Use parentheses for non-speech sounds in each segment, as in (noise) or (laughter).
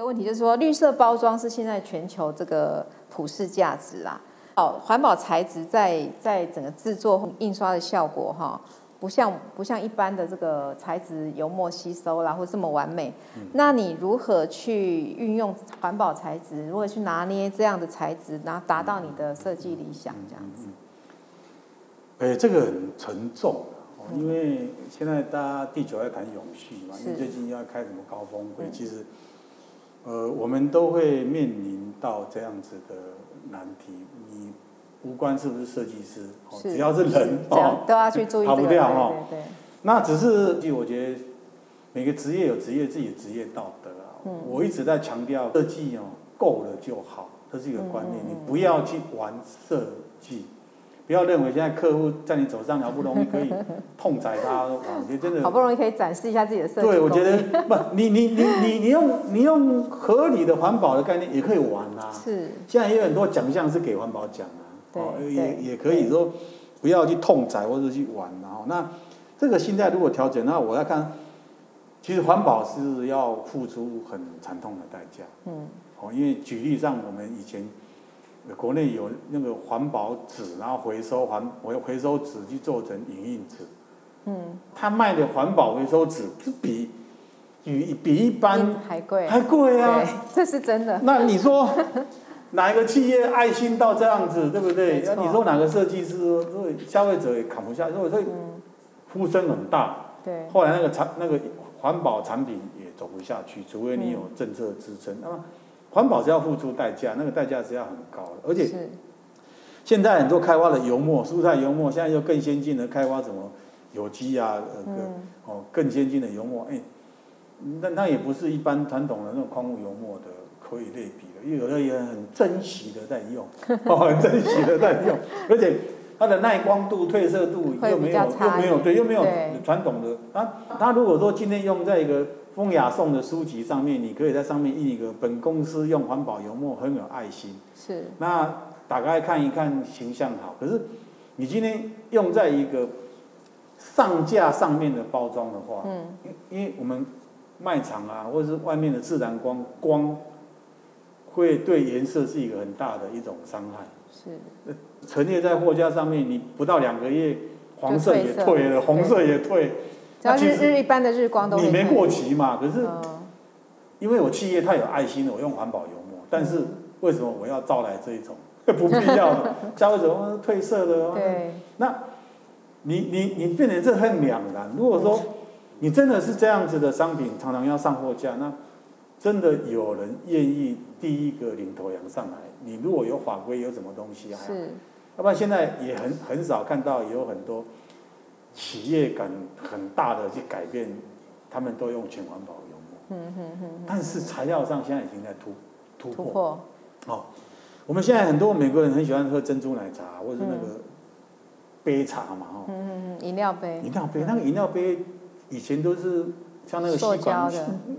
个问题就是说，绿色包装是现在全球这个普世价值啦。哦，环保材质在在整个制作印刷的效果哈，不像不像一般的这个材质油墨吸收啦，或这么完美。那你如何去运用环保材质？如何去拿捏这样的材质，然后达到你的设计理想这样子？哎，这个很沉重的，因为现在大家地球在谈永续嘛，因为最近要开什么高峰会，其实，呃，我们都会面临到这样子的难题。你无关是不是设计师，只要是人哦，都要去注意跑不掉哈。对对。那只是，就我觉得每个职业有职业自己的职业道德啊。嗯。我一直在强调设计哦，够了就好，这是一个观念。你不要去玩设计。不要认为现在客户在你手上好不容易可以痛宰他，我觉得真的 (laughs) 好不容易可以展示一下自己的设计。对，我觉得 (laughs) 不，你你你你你用你用合理的环保的概念也可以玩啊。是。现在也有很多奖项是给环保奖啊，哦，也也可以说不要去痛宰或者去玩然后那这个心态如果调整，那我要看，其实环保是要付出很惨痛的代价。嗯。哦，因为举例上我们以前。国内有那个环保纸，然后回收环回回收纸去做成影印纸。嗯，他卖的环保回收纸是比比比一般还贵，还贵啊！(laughs) 这是真的。那你说 (laughs) 哪一个企业爱心到这样子，对不对？那你说哪个设计师，消费者也扛不下，所以呼声很大。对。后来那个产那个环保产品也走不下去，除非你有政策支撑。那么。环保是要付出代价，那个代价是要很高的，而且现在很多开发的油墨、蔬菜油墨，现在又更先进的开发什么有机啊，呃，哦，更先进的油墨，哎，那那也不是一般传统的那种矿物油墨的可以类比的，因为有的也很珍惜的在用，(laughs) 哦，很珍惜的在用，而且它的耐光度、褪色度又没有又没有对又没有传统的，它它如果说今天用在一个。风雅颂的书籍上面，你可以在上面印一个本公司用环保油墨，很有爱心。是。那打开看一看，形象好。可是你今天用在一个上架上面的包装的话，嗯，因因为我们卖场啊，或者是外面的自然光光，会对颜色是一个很大的一种伤害。是。陈列在货架上面，你不到两个月，黄色也退了，红色也退。那日日一般的日光都你没过期嘛？可是，因为我企业太有爱心了，我用环保油墨。但是为什么我要招来这一种 (laughs) 不必要的？消费者褪色了。对。那，你你你变成这很两难。如果说你真的是这样子的商品，常常要上货架，那真的有人愿意第一个领头羊上来。你如果有法规有什么东西啊？是。要不然现在也很很少看到有很多。企业敢很大的去改变，他们都用全环保油墨。嗯嗯嗯。但是材料上现在已经在突突破。哦，我们现在很多美国人很喜欢喝珍珠奶茶，或者是那个杯茶嘛，哈。嗯嗯嗯，饮料杯。饮料杯，那个饮料杯以前都是像那个吸管，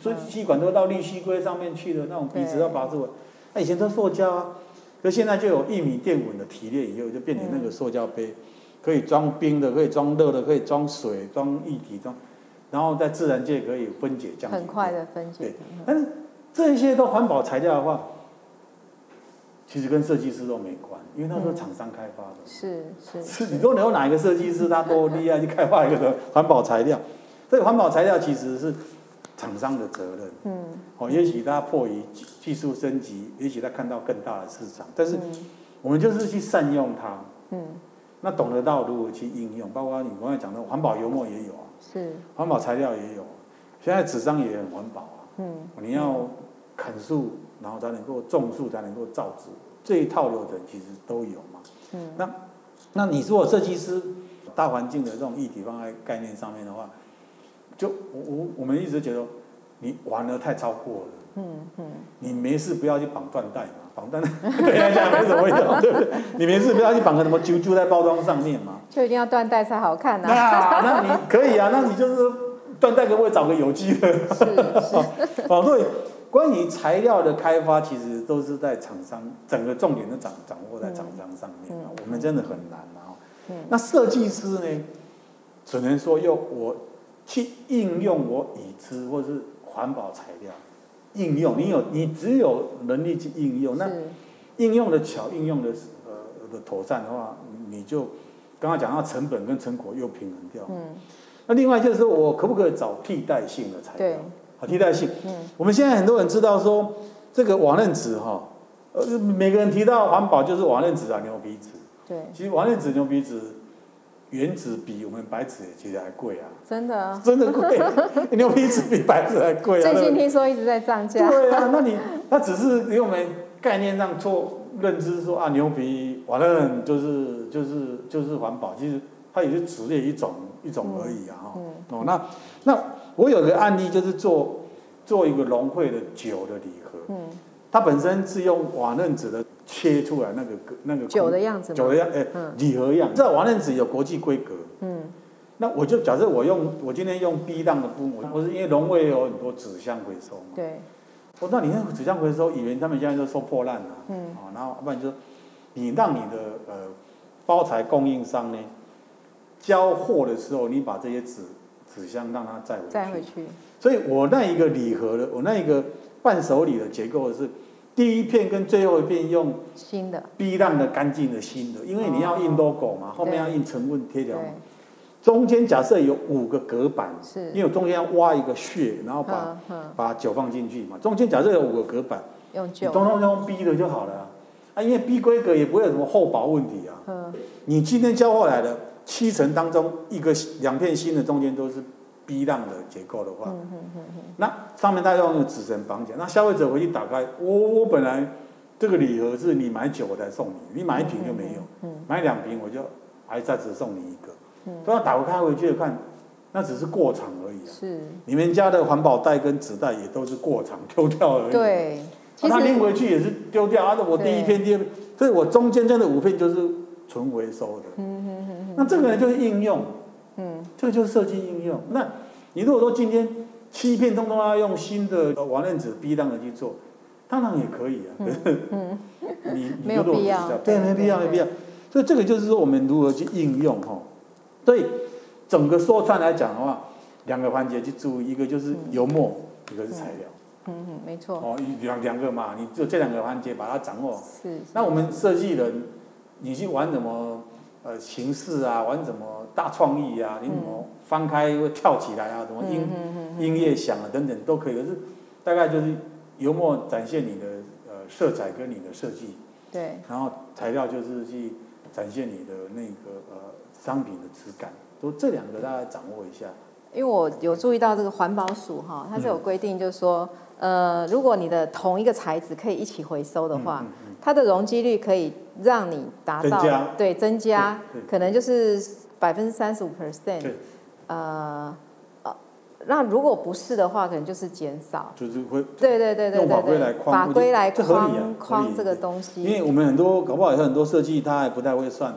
所以吸管都到绿吸龟上面去的那种鼻子要拔出来。那以前都塑胶啊，可现在就有玉米淀粉的提炼以后，就变成那个塑胶杯。可以装冰的，可以装热的，可以装水、装液体、装，然后在自然界可以分解降解。很快的分解。对，但是这些都环保材料的话，其实跟设计师都没关，因为那是厂商开发的。是 (laughs) 是。是，你说有哪一个设计师他多厉害 (laughs) 去开发一个环保材料？这个环保材料其实是厂商的责任。嗯。哦，也许他迫于技术升级，也许他看到更大的市场，但是我们就是去善用它。嗯。那懂得到如何去应用，包括你刚才讲的环保油墨也有啊，是环保材料也有，现在纸张也很环保啊。嗯，你要砍树，然后才能够种树，才能够造纸，这一套流程其实都有嘛。嗯，那那你做设计师大环境的这种议题放在概念上面的话，就我我我们一直觉得你玩的太超过了。嗯嗯，你没事不要去绑缎带嘛。绑缎带，(laughs) 对啊，这样没什么味道，对不对？你没事不要去绑个什么揪揪在包装上面嘛。就一定要缎带才好看呐。那那你可以啊，那你就是缎带可不可以找个有机的？是是。(laughs) 哦，对，关于材料的开发，其实都是在厂商，整个重点都掌掌握在厂商上面啊。我们真的很难啊。嗯那设计师呢，只能说用我去应用我已知或是环保材料。应用，你有你只有能力去应用，那应用的巧，应用的呃的妥善的话，你就刚刚讲到成本跟成果又平衡掉。嗯。那另外就是说我可不可以找替代性的材料？好，替代性。嗯。我们现在很多人知道说这个瓦楞纸哈，呃，每个人提到环保就是瓦楞纸啊，牛皮纸。对。其实瓦楞纸、牛皮纸。原子比我们白纸其实还贵啊！真的，真的贵，(laughs) 牛皮纸比白纸还贵啊！最近听说一直在涨价。对啊，那你那只是给我们概念上做认知说啊，牛皮完了就是就是就是环保，其实它也是纸类一种一种而已啊！哈哦，那那我有个案例就是做做一个融汇的酒的礼盒，嗯，它本身是用瓦楞纸的。切出来那个那个酒的样子，酒的样，哎，礼盒样。知道瓦楞纸有国际规格，嗯，那我就假设我用我今天用 B 档的布，我是因为龙味有很多纸箱回收嘛，对。我那你那纸箱回收，以为他们现在都收破烂了，嗯，啊，然后不然就你让你的呃包材供应商呢交货的时候，你把这些纸纸箱让它再再回去。所以我那一个礼盒的，我那一个伴手礼的结构是。第一片跟最后一片用新的 B 浪的干净的新的，因为你要印 logo 嘛，后面要印成分贴条嘛。中间假设有五个隔板，是，因为中间要挖一个穴，然后把把酒放进去嘛。中间假设有五个隔板，用酒，通通用 B 的就好了啊，因为 B 规格也不会有什么厚薄问题啊。嗯，你今天交过来的七层当中，一个两片新的中间都是。B 浪的结构的话，那上面他用纸绳绑起来，那消费者回去打开，我我本来这个礼盒是你买酒我才送你，你买一瓶就没有，买两瓶我就还再只送你一个，都要打开回去看，那只是过场而已啊。是，你们家的环保袋跟纸袋也都是过场丢掉而已。对，他拎回去也是丢掉啊。我第一片、第二片，所以我中间这的五片就是纯回收的。嗯嗯嗯那这个呢就是应用。嗯，这个就是设计应用。那你如果说今天欺骗通通要用新的网链子逼档的去做，当然也可以啊。嗯，(laughs) 你没有必要，对，没必要，没必要。所以这个就是说我们如何去应用哈。所以整个说穿来讲的话，两个环节去注意，一个就是油墨，一个是材料。嗯嗯，没错。哦，两两个嘛，你就这两个环节把它掌握。是。那我们设计人，你去玩什么？呃，形式啊，玩什么大创意啊？你怎么翻开会跳起来啊？什么音音乐响啊等等都可以。可是大概就是油墨展现你的呃色彩跟你的设计，对。然后材料就是去展现你的那个呃商品的质感，都这两个大家掌握一下。因为我有注意到这个环保署哈，它是有规定，就是说呃，如果你的同一个材质可以一起回收的话。它的容积率可以让你达到对增加，可能就是百分之三十五 percent，呃呃，那如果不是的话，可能就是减少，就是会对对对对对对，法规来框框这个东西。因为我们很多搞不好有很多设计，他还不太会算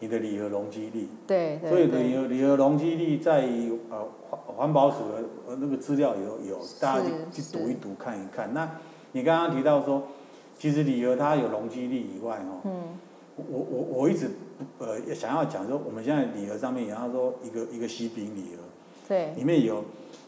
你的礼盒容积率，对，所以礼盒礼盒容积率在呃环环保署的那个资料有有，大家去去读一读看一看。那你刚刚提到说。其实礼盒它有容积率以外哦，嗯，我我我一直呃想要讲说，我们现在礼盒上面，然后说一个一个锡饼礼盒，对，里面有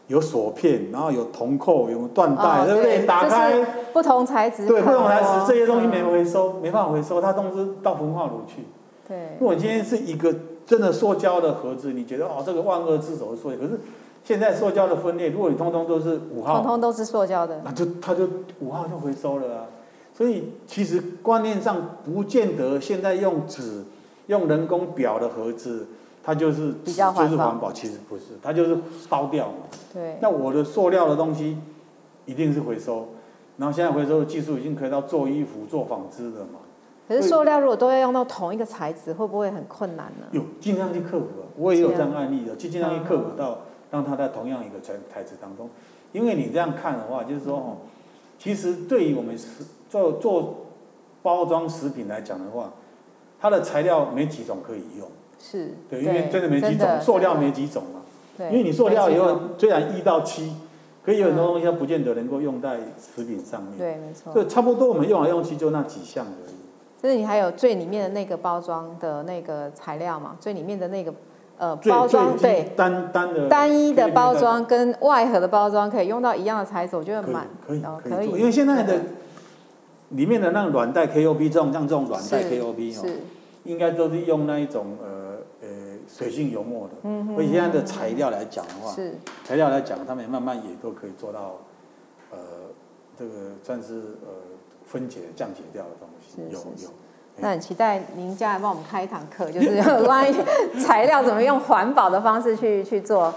有锁片，然后有铜扣，有缎带，对不对？打开不同材质，对，不同材质这些东西没回收，没办法回收，它都是到焚化炉去。对，如果今天是一个真的塑胶的盒子，你觉得哦，这个万恶之首是塑胶，可是现在塑胶的分裂，如果你通通都是五号，通通都是塑胶的，那就它就五号就回收了啊。所以其实观念上不见得，现在用纸、用人工裱的盒子，它就是就是环保，其实不是，它就是烧掉嘛。对。那我的塑料的东西一定是回收，然后现在回收的技术已经可以到做衣服、做纺织的嘛。可是塑料如果都要用到同一个材质，会不会很困难呢？有，尽量去克服啊。我也有这样案例的，就尽量去克服到让它在同样一个材材质当中。因为你这样看的话，就是说哦，其实对于我们食。做做包装食品来讲的话，它的材料没几种可以用，是对，因为真的没几种，塑料没几种嘛。对，因为你塑料以后虽然一到七，可以有很多东西它不见得能够用在食品上面。对，没错。所以差不多我们用来用去就那几项而已。就是你还有最里面的那个包装的那个材料嘛，最里面的那个呃包装对单单的单一的包装跟外盒的包装可以用到一样的材质，我觉得蛮可以可以，因为现在的里面的那个软袋 KOP 这种像这种软袋 KOP 哦，应该都是用那一种呃呃水性油墨的，嗯所以现在的材料来讲的话，是。材料来讲，他们慢慢也都可以做到呃这个算是呃分解降解掉的东西，有有。那很期待您将来帮我们开一堂课，就是 (laughs) 关于材料怎么用环保的方式去去做。